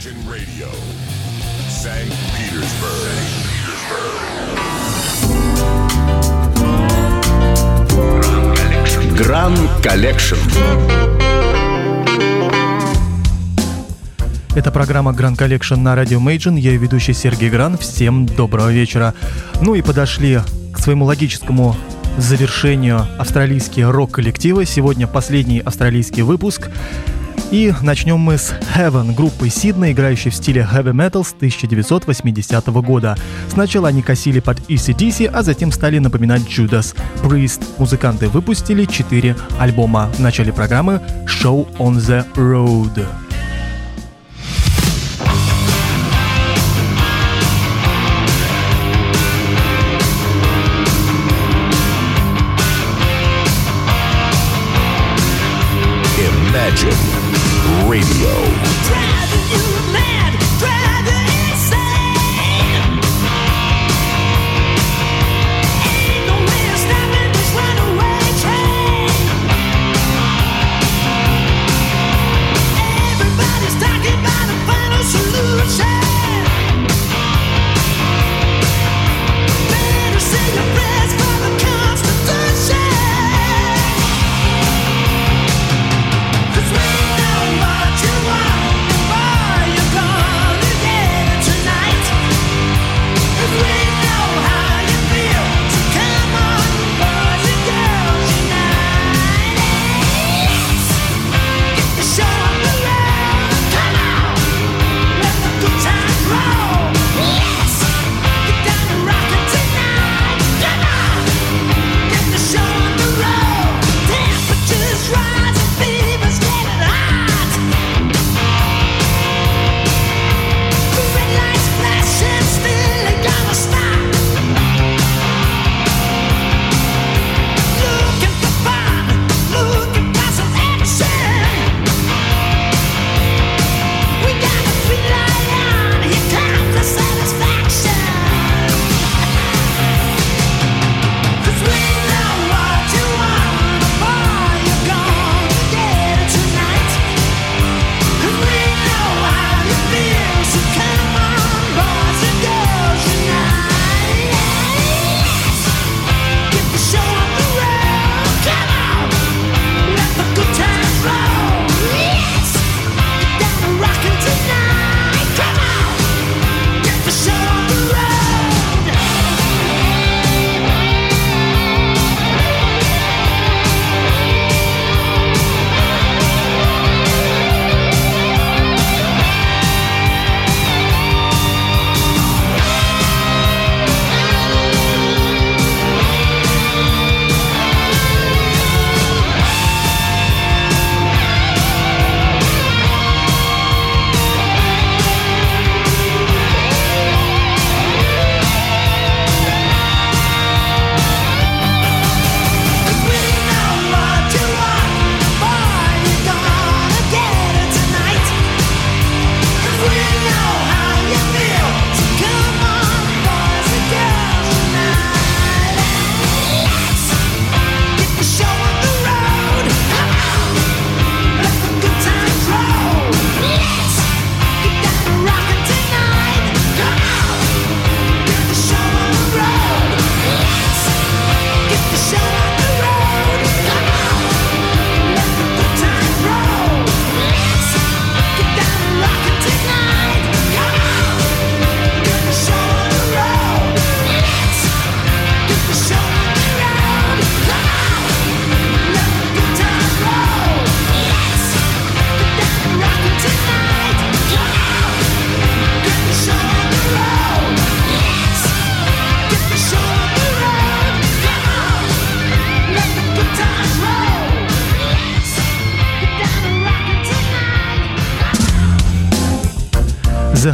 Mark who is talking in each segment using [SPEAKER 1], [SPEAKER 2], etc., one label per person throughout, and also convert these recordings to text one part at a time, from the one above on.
[SPEAKER 1] Imagine Radio. St. Petersburg.
[SPEAKER 2] St. Petersburg. Gran Collection.
[SPEAKER 3] Это программа Gran Collection на радио Imagine. Я ведущий Сергей Гран. Всем доброго вечера. Ну и подошли к своему логическому завершению австралийские рок-коллективы. Сегодня последний австралийский выпуск. И начнем мы с Heaven, группы Сидна, играющей в стиле heavy metal с 1980 года. Сначала они косили под ECDC, а затем стали напоминать Judas Priest. Музыканты выпустили 4 альбома. В начале программы Show on the Road.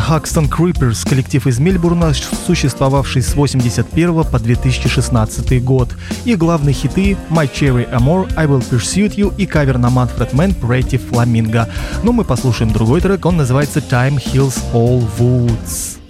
[SPEAKER 3] Haxton Creepers, коллектив из Мельбурна, существовавший с 1981 по 2016 год, и главные хиты My Cherry Amor, I Will Pursue You и кавер на Manfred Mann Pretty Flamingo. Но мы послушаем другой трек, он называется Time Heals All
[SPEAKER 2] Woods.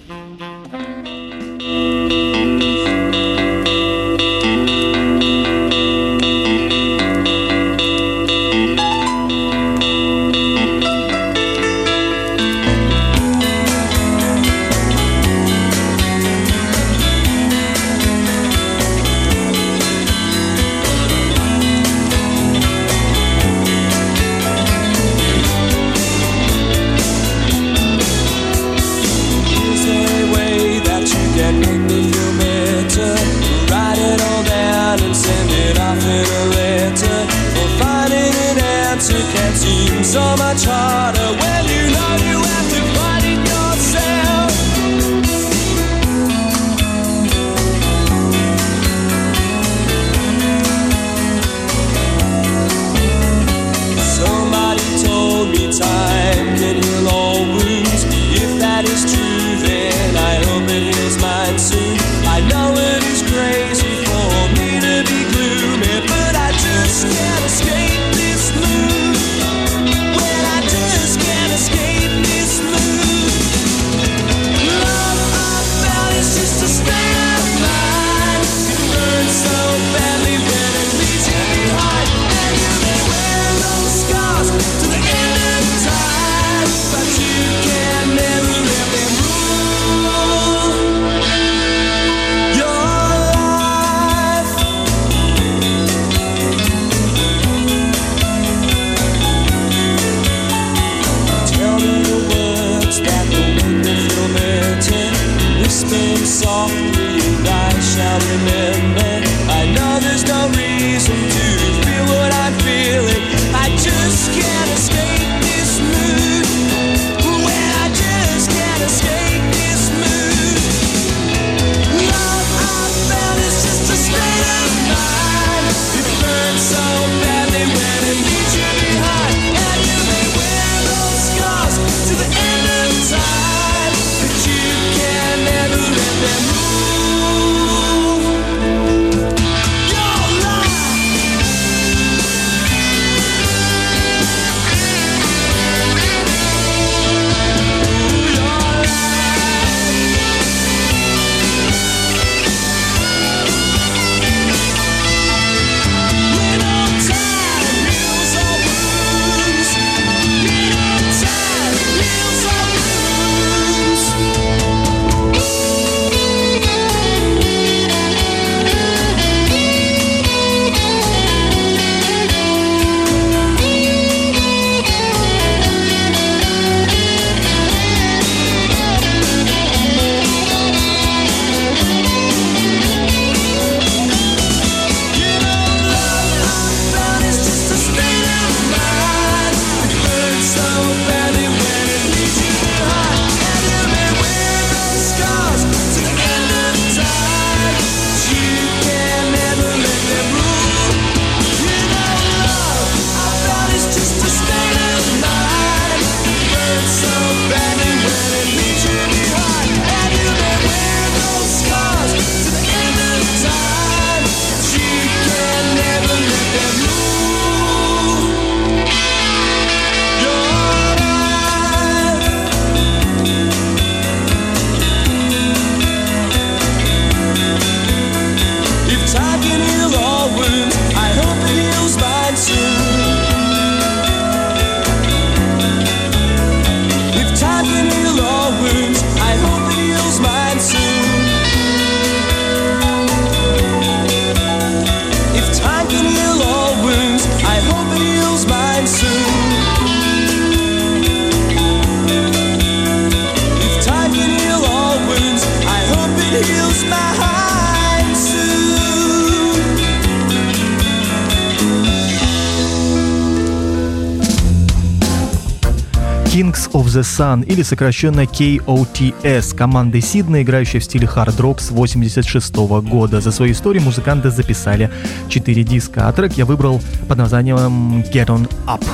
[SPEAKER 2] Sun или сокращенно KOTS, команды Сидна, играющая в стиле хард-рок с 86 года. За свою историю музыканты записали 4 диска, а трек я выбрал под названием Get On Up.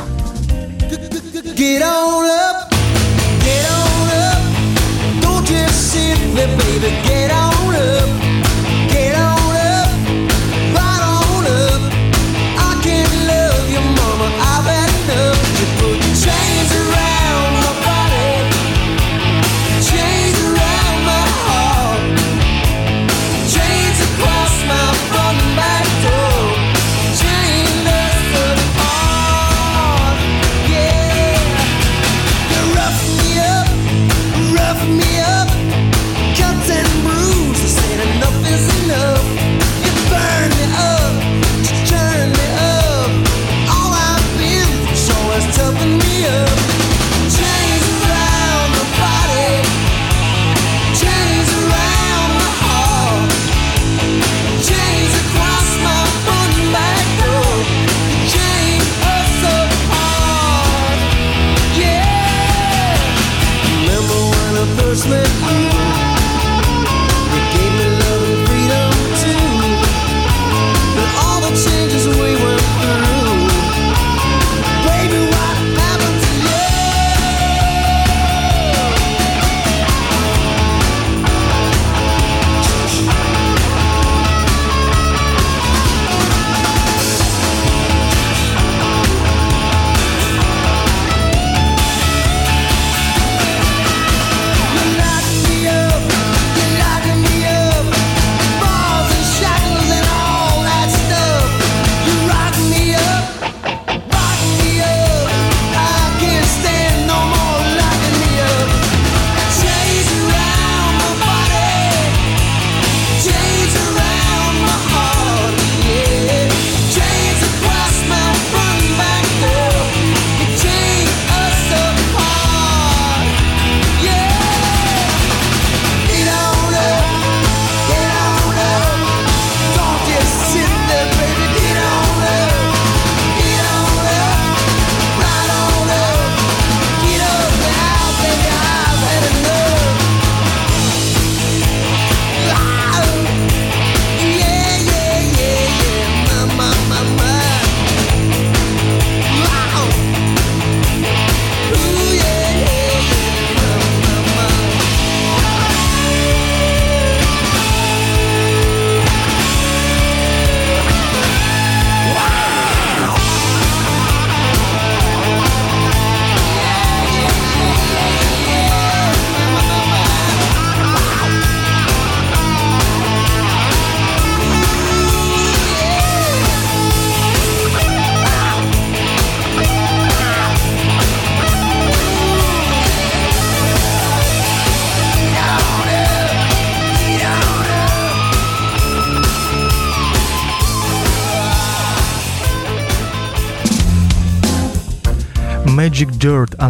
[SPEAKER 4] Get on up, get on up, don't just sit there, baby, get on up.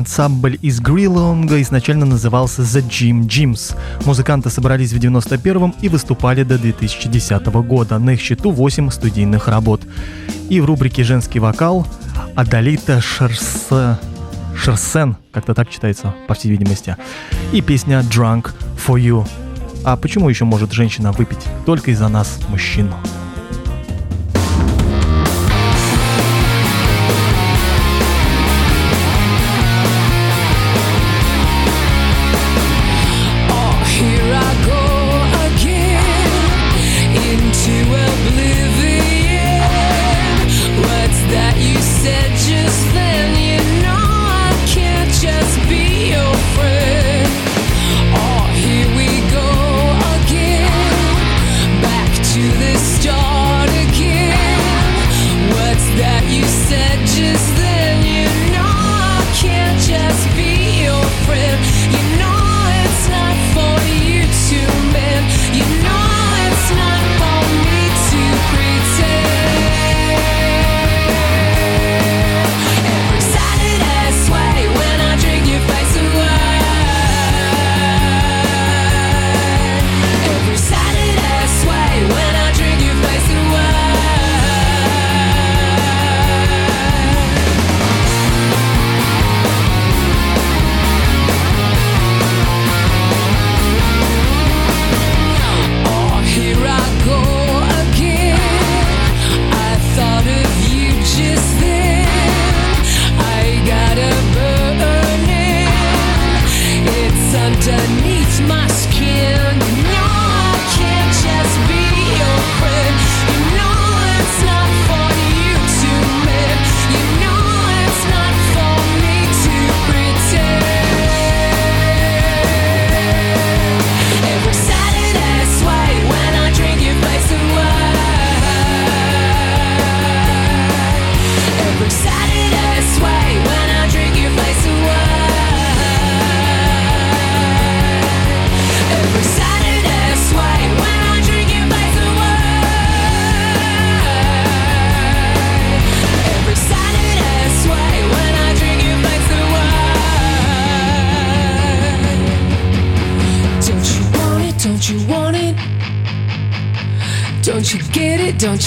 [SPEAKER 2] Ансамбль из Гриллонга изначально назывался The Jim Jims. Музыканты собрались в 91-м и выступали до 2010 года. На их счету 8 студийных работ. И в рубрике «Женский вокал» Адалита Шерс... Шерсен, как-то так читается, по всей видимости. И песня «Drunk for you». А почему еще может женщина выпить? Только из-за нас, мужчин.
[SPEAKER 3] Мужчин.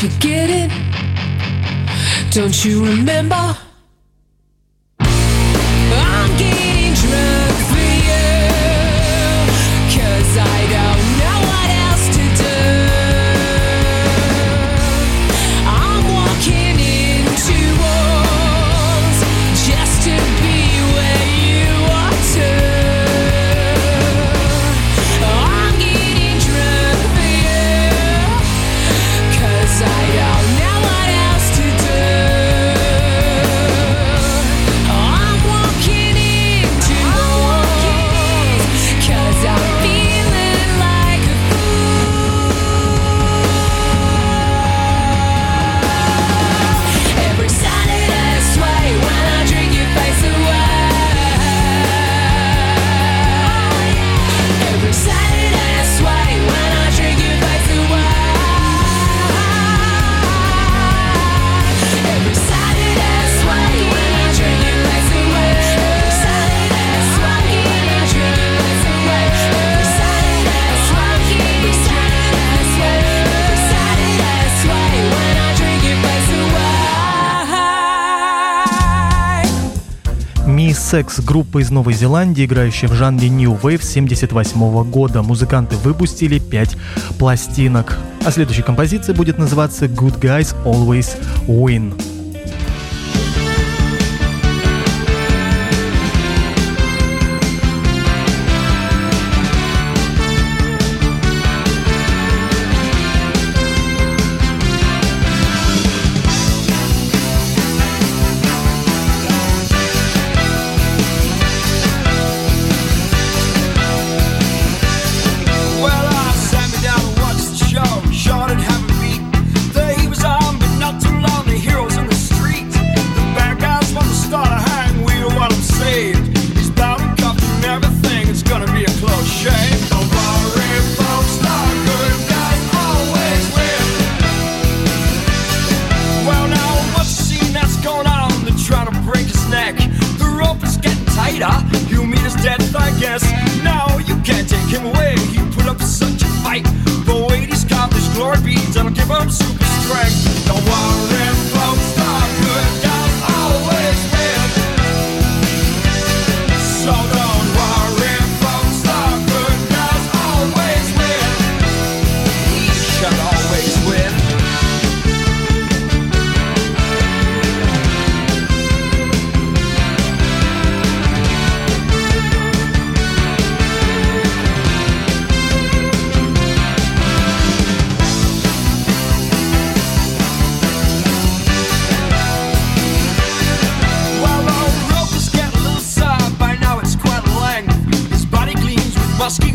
[SPEAKER 3] you get it? Don't you remember?
[SPEAKER 5] Секс-группа из Новой Зеландии, играющая в жанре New Wave 78 года. Музыканты выпустили 5 пластинок. А следующая композиция будет называться Good Guys Always Win.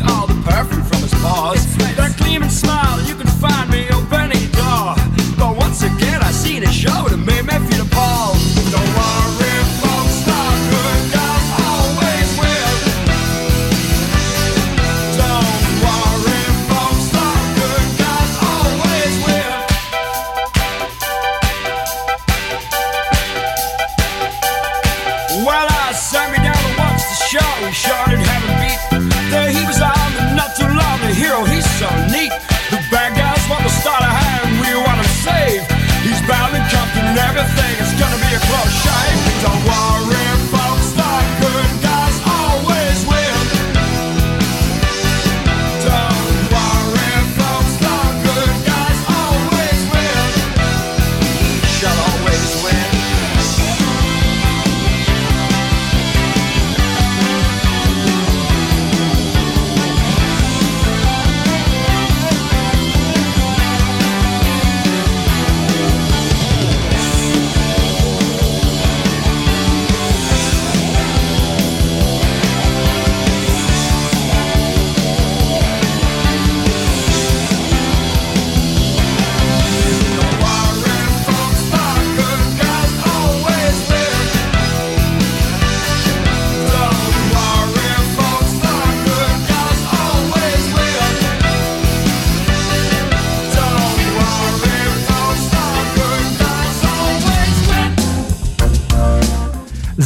[SPEAKER 6] all the perfume from his paws. That gleaming smile, you can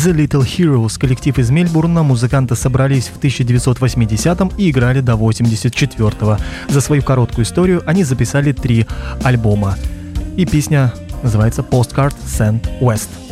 [SPEAKER 6] The
[SPEAKER 7] Little Heroes, коллектив из Мельбурна, музыканты собрались в 1980-м и играли до 84-го. За свою короткую историю они записали три альбома. И песня называется Postcard Sent West.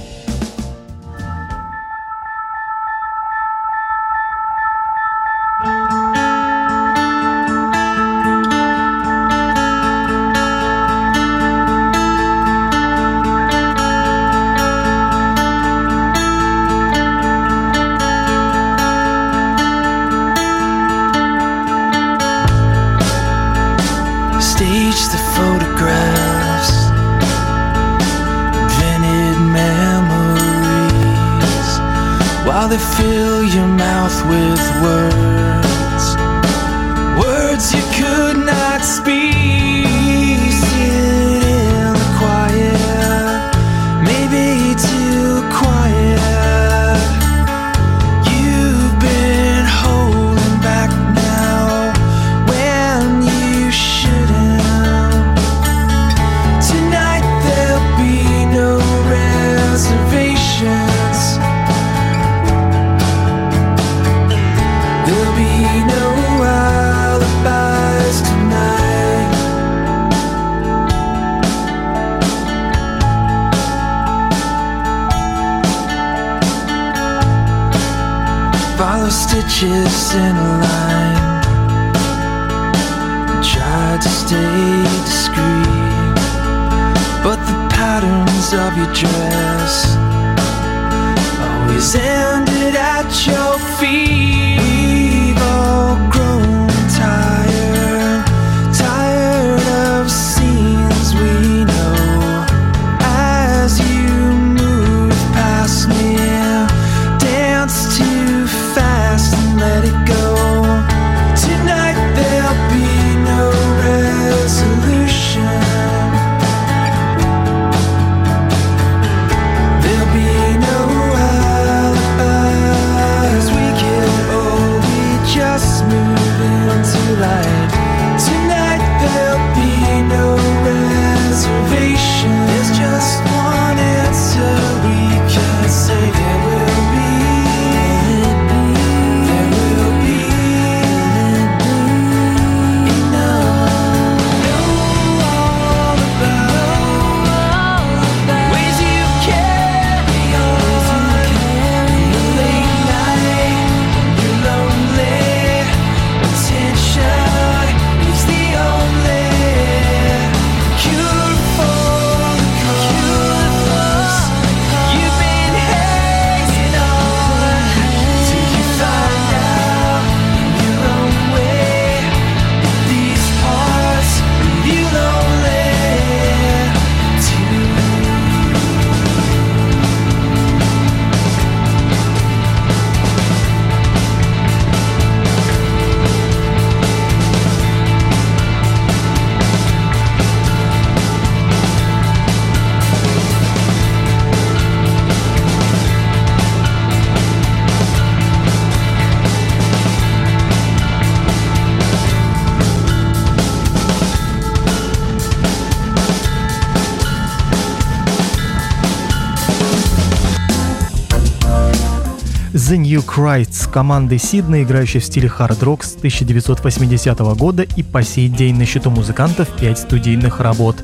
[SPEAKER 7] Christ с командой Сидна, играющей в стиле хард-рок с 1980 года и по сей день на счету музыкантов 5 студийных работ.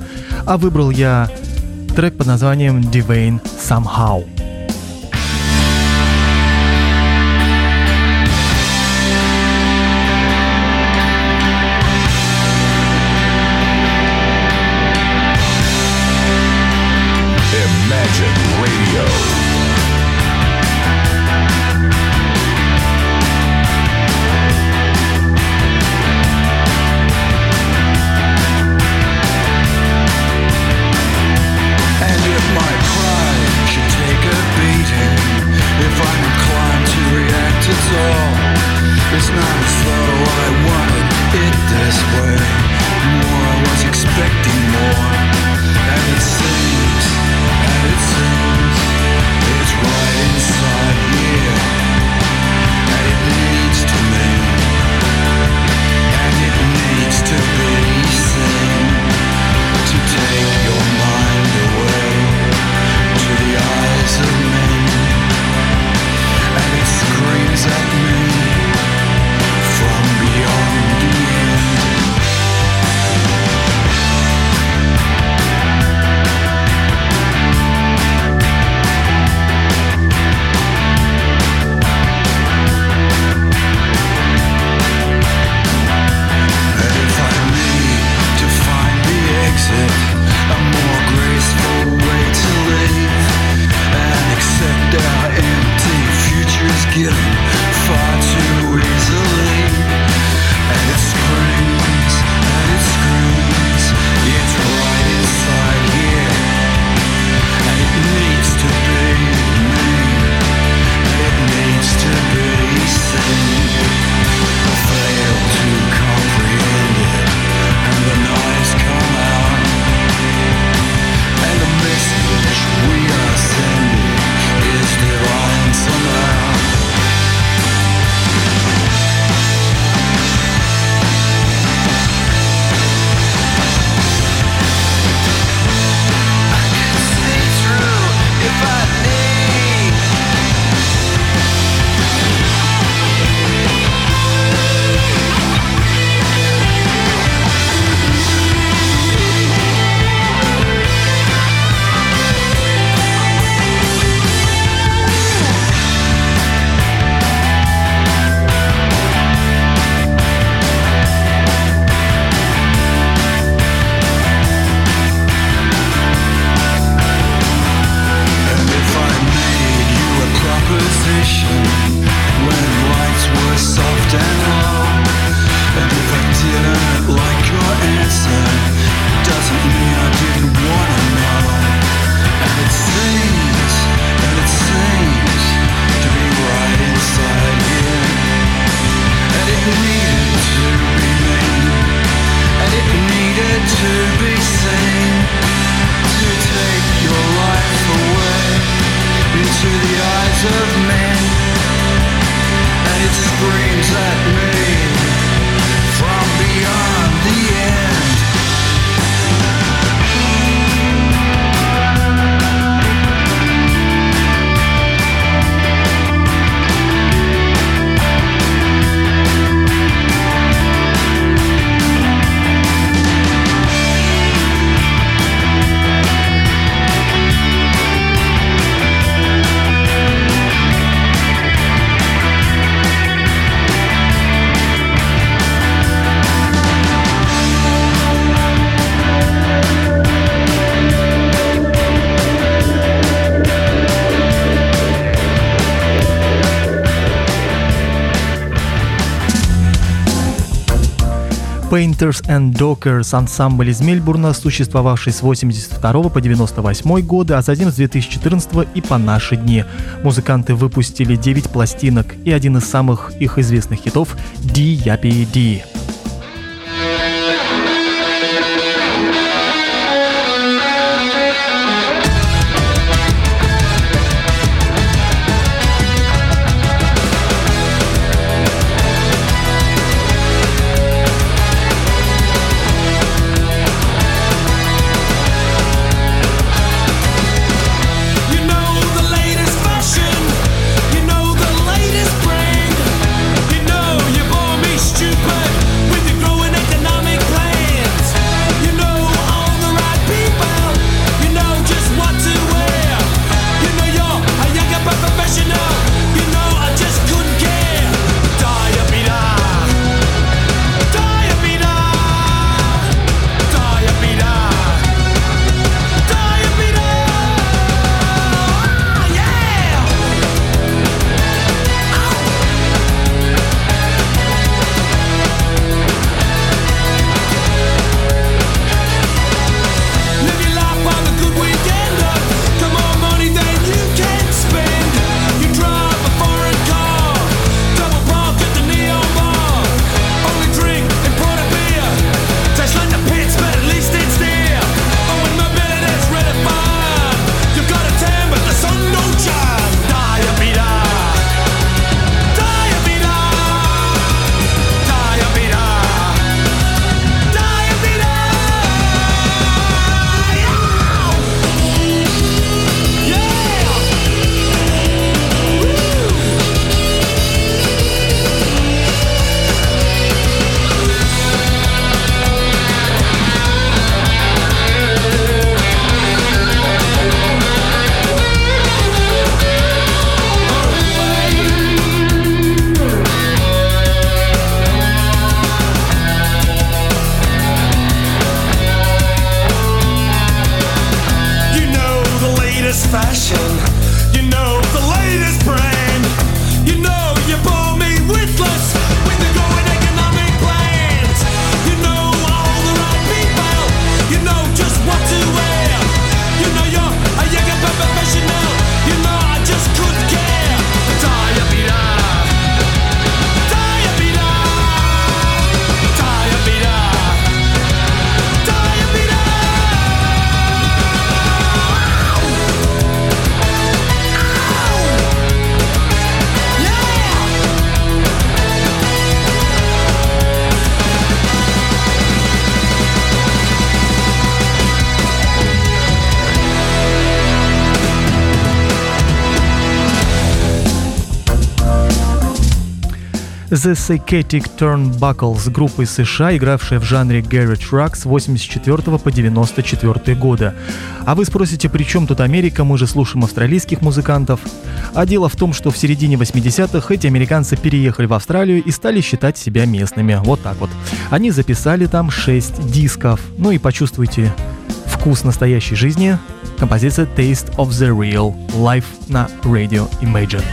[SPEAKER 7] А выбрал я трек под названием «Divine Somehow». Painters and Dockers – ансамбль из Мельбурна, существовавший с 82 по 98 годы, а затем с 2014 и по наши дни. Музыканты выпустили 9 пластинок и один из самых их известных хитов – «Ди Япи Ди».
[SPEAKER 2] The
[SPEAKER 7] Psychiatric Turnbuckles – из США, игравшая в жанре Garage Rock с 84 по 94 годы. А вы спросите, при чем тут Америка, мы же слушаем австралийских музыкантов. А дело в том, что в середине 80-х эти американцы переехали в Австралию и стали считать себя местными. Вот так вот. Они записали там 6 дисков. Ну и почувствуйте вкус настоящей жизни. Композиция Taste of the Real Life на Radio Imagine.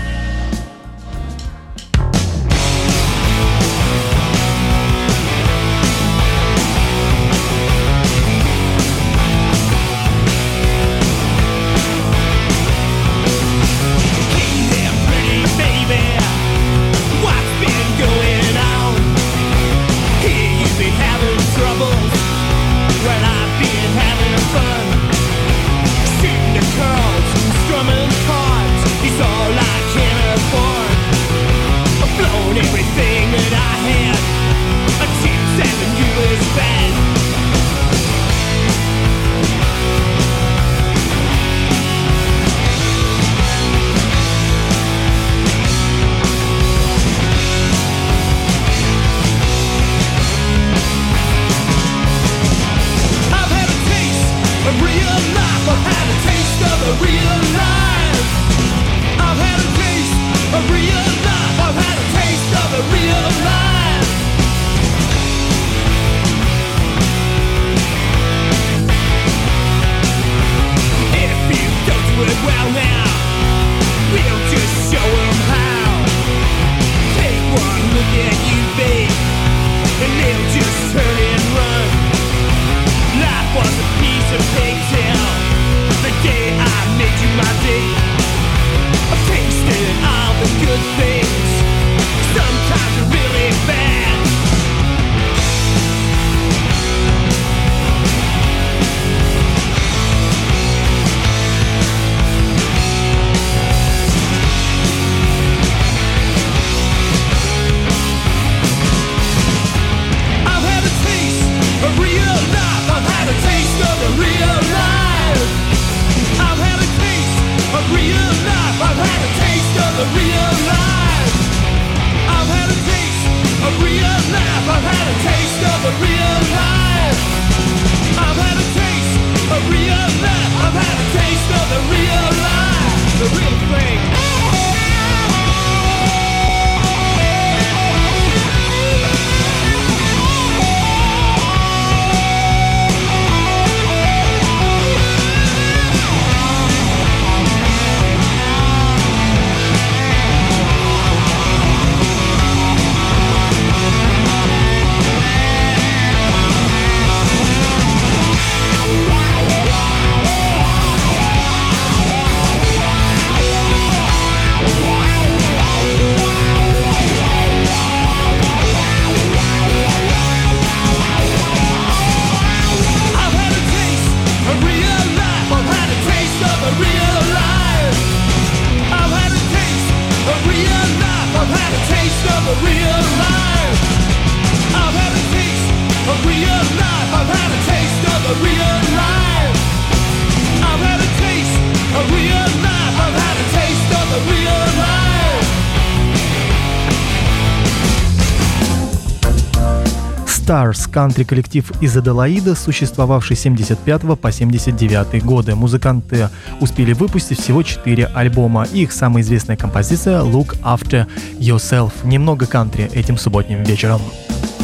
[SPEAKER 2] Stars – кантри-коллектив из Аделаида, существовавший с 75 по 79 годы. Музыканты успели выпустить всего 4 альбома. Их самая известная композиция «Look After Yourself». Немного кантри этим субботним вечером.
[SPEAKER 8] You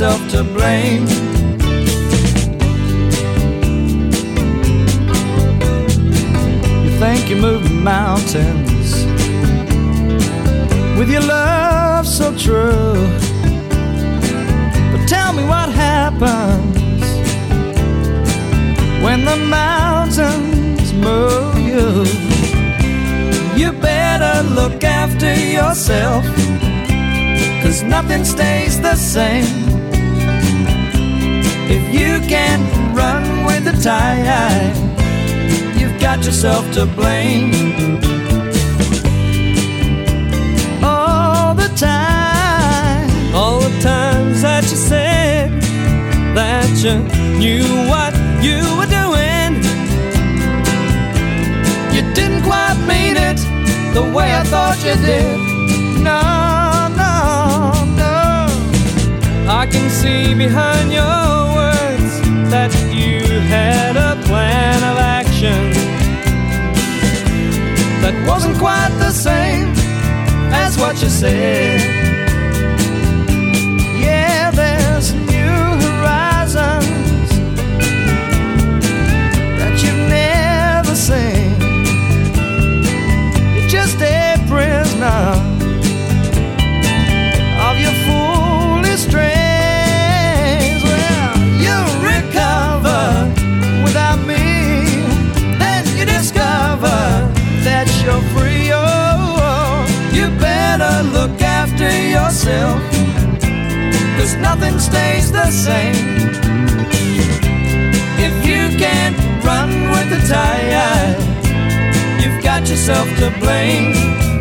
[SPEAKER 8] yourself to blame. You think you're moving mountains with your love so true. But tell me what happens when the mountains move you. You better look after yourself. Cause nothing stays the same. Got yourself to blame. All the time,
[SPEAKER 9] All the times that you said that you knew what you were doing.
[SPEAKER 8] you didn't quite mean it the way I thought you did. No, no, no.
[SPEAKER 9] I can see behind your words that you had
[SPEAKER 8] That wasn't quite the same as what you said. Yourself. Cause nothing stays the same. If you can't run with the tide, you've got yourself to blame.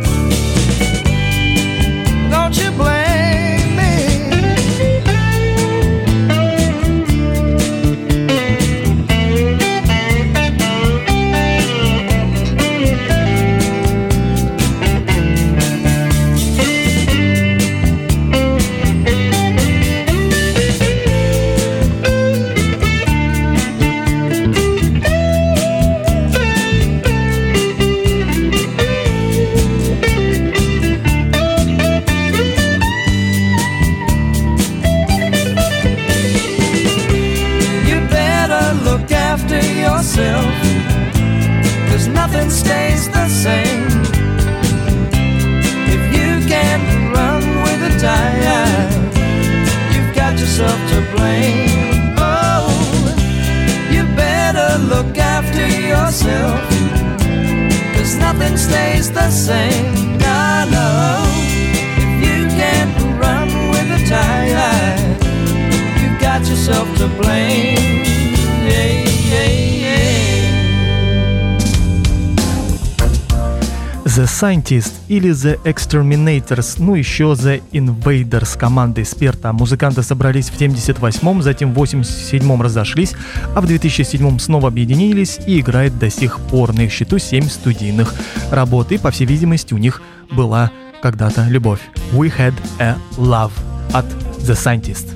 [SPEAKER 2] Scientist или The Exterminators, ну еще The Invaders командой Сперта. Музыканты собрались в 78-м, затем в 87-м разошлись, а в 2007-м снова объединились и играют до сих пор. На их счету 7 студийных работ, и, по всей видимости, у них была когда-то любовь. We Had a Love от The Scientist.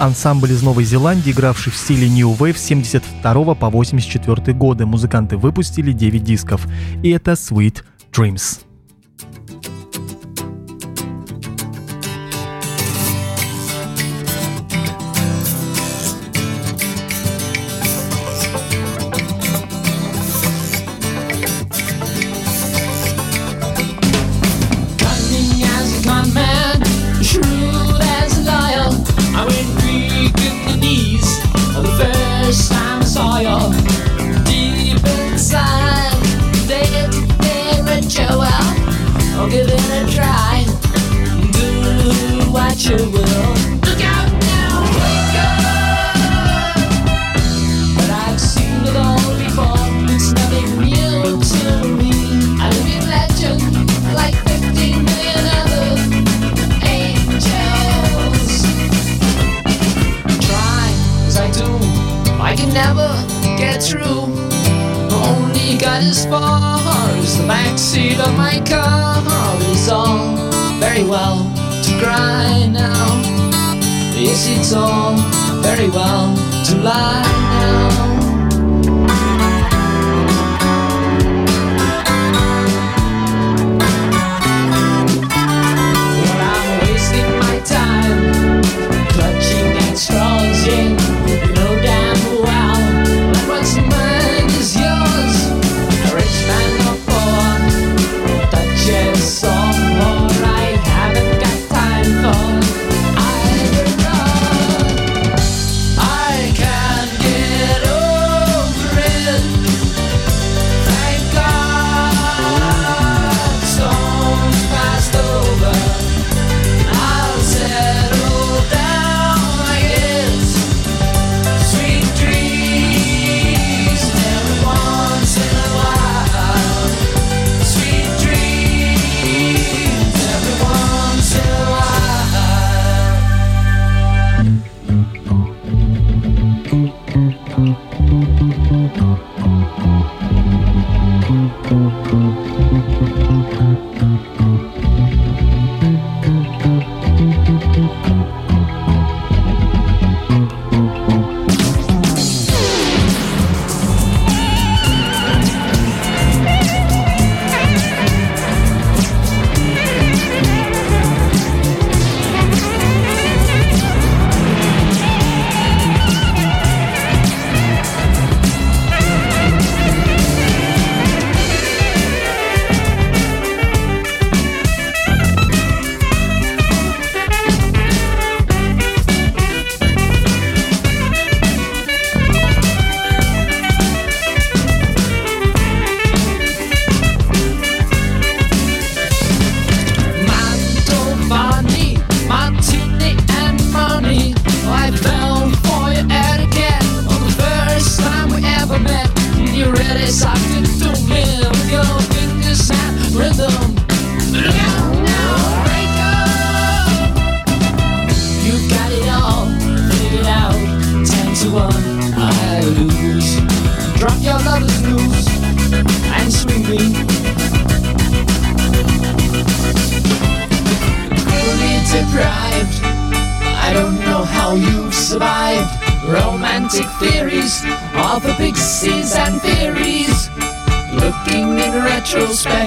[SPEAKER 3] Ансамбль из Новой Зеландии, игравший в стиле New Wave с 72 по 84 годы. Музыканты выпустили 9 дисков. И это Sweet Dreams.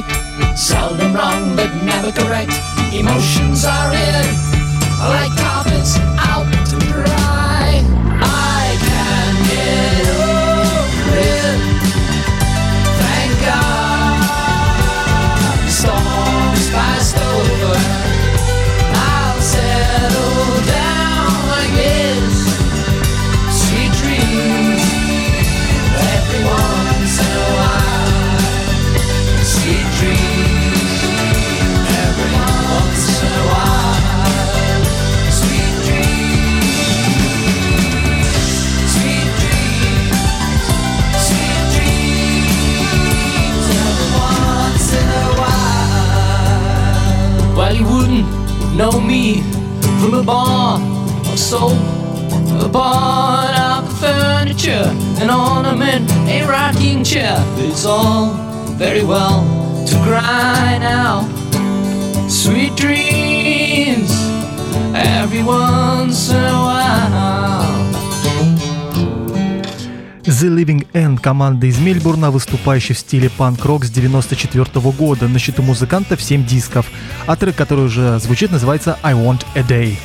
[SPEAKER 3] right. Seldom wrong, but never correct. Emotions are in like carpets. know me from a bar of soap, upon up furniture, an ornament, a rocking chair. It's all very well to cry now. Sweet dreams, every once in a while.
[SPEAKER 10] The Living End команда из Мельбурна, выступающая в стиле панк-рок с 94 -го года, на счету музыканта 7 дисков, а трек, который уже звучит, называется «I Want a Day».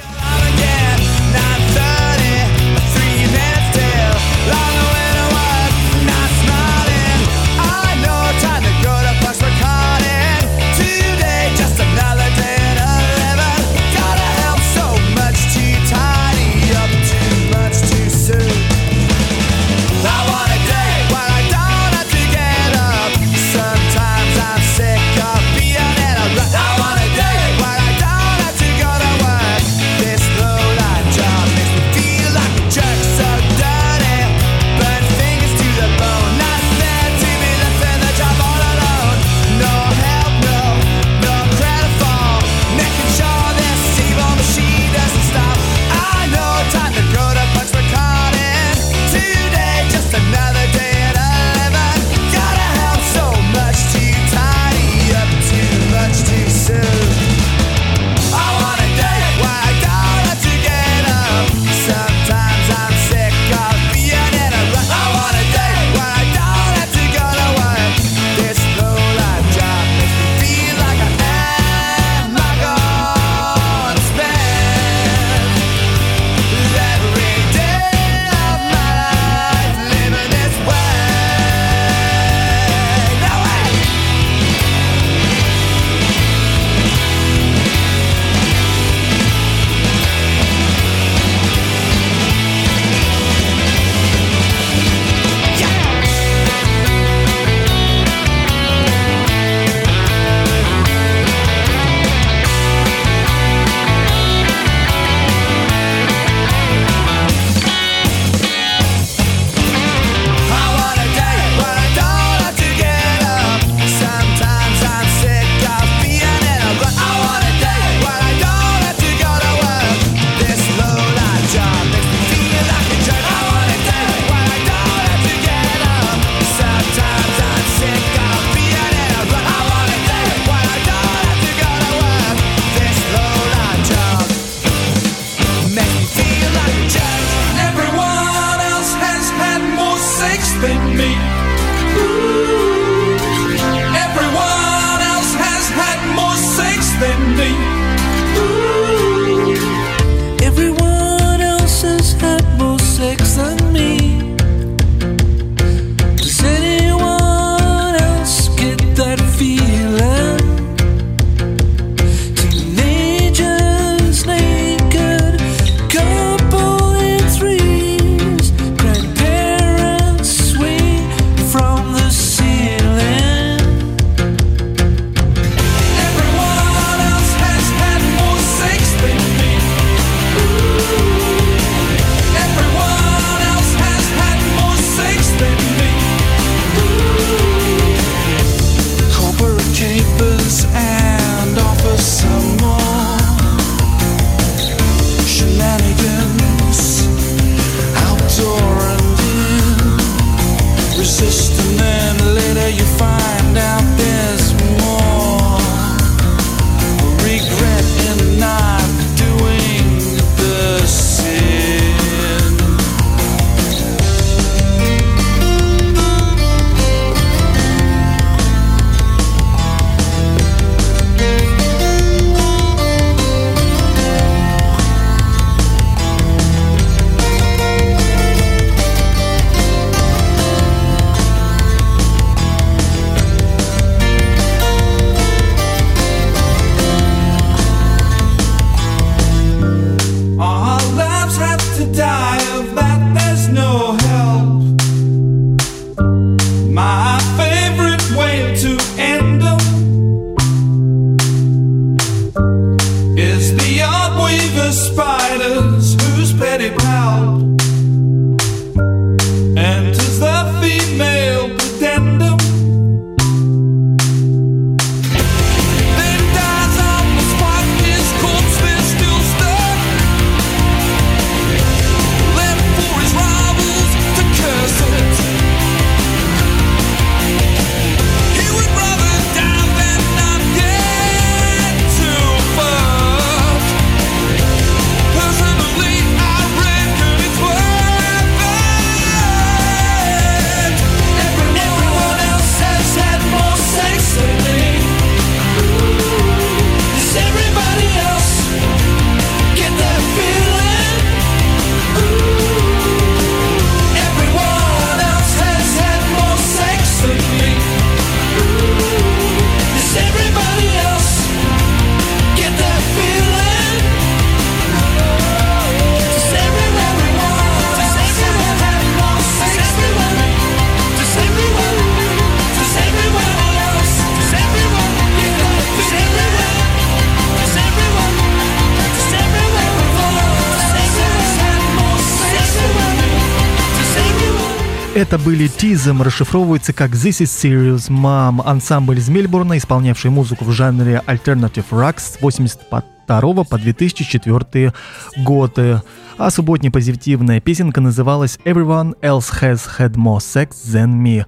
[SPEAKER 2] Это были Тизм, расшифровывается как This is Serious Mom, ансамбль из Мельбурна, исполнявший музыку в жанре Alternative Rock с 82 по 2004 годы. А субботняя позитивная песенка называлась Everyone Else Has Had More Sex Than Me.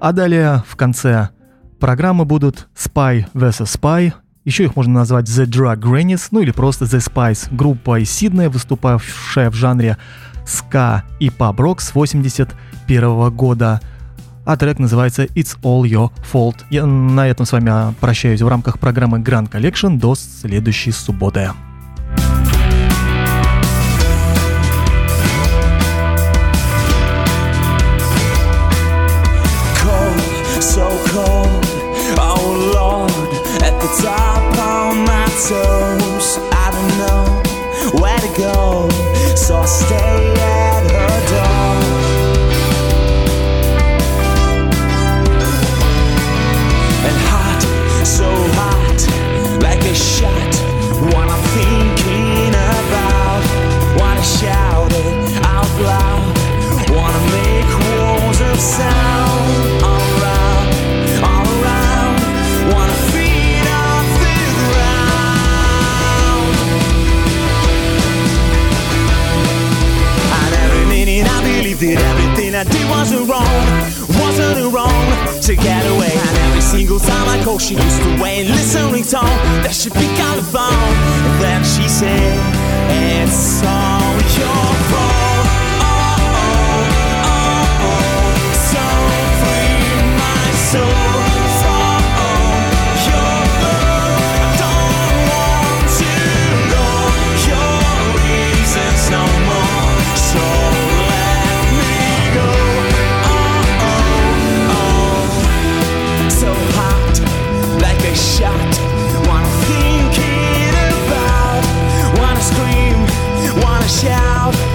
[SPEAKER 2] А далее в конце программы будут Spy vs. Spy, еще их можно назвать The Drug Grannies, ну или просто The Spice, группа из Сиднея, выступавшая в жанре ска и паб-рок с 81 года. А трек называется It's All Your Fault. Я на этом с вами прощаюсь в рамках программы Grand Collection до следующей субботы.
[SPEAKER 11] Oh toes. I don't know where to go, so stay that everything I did wasn't wrong, wasn't wrong to get away. And every single time I call, she used to wait and listening tone that she pick up the phone. And then she said, It's all your fault. Shout.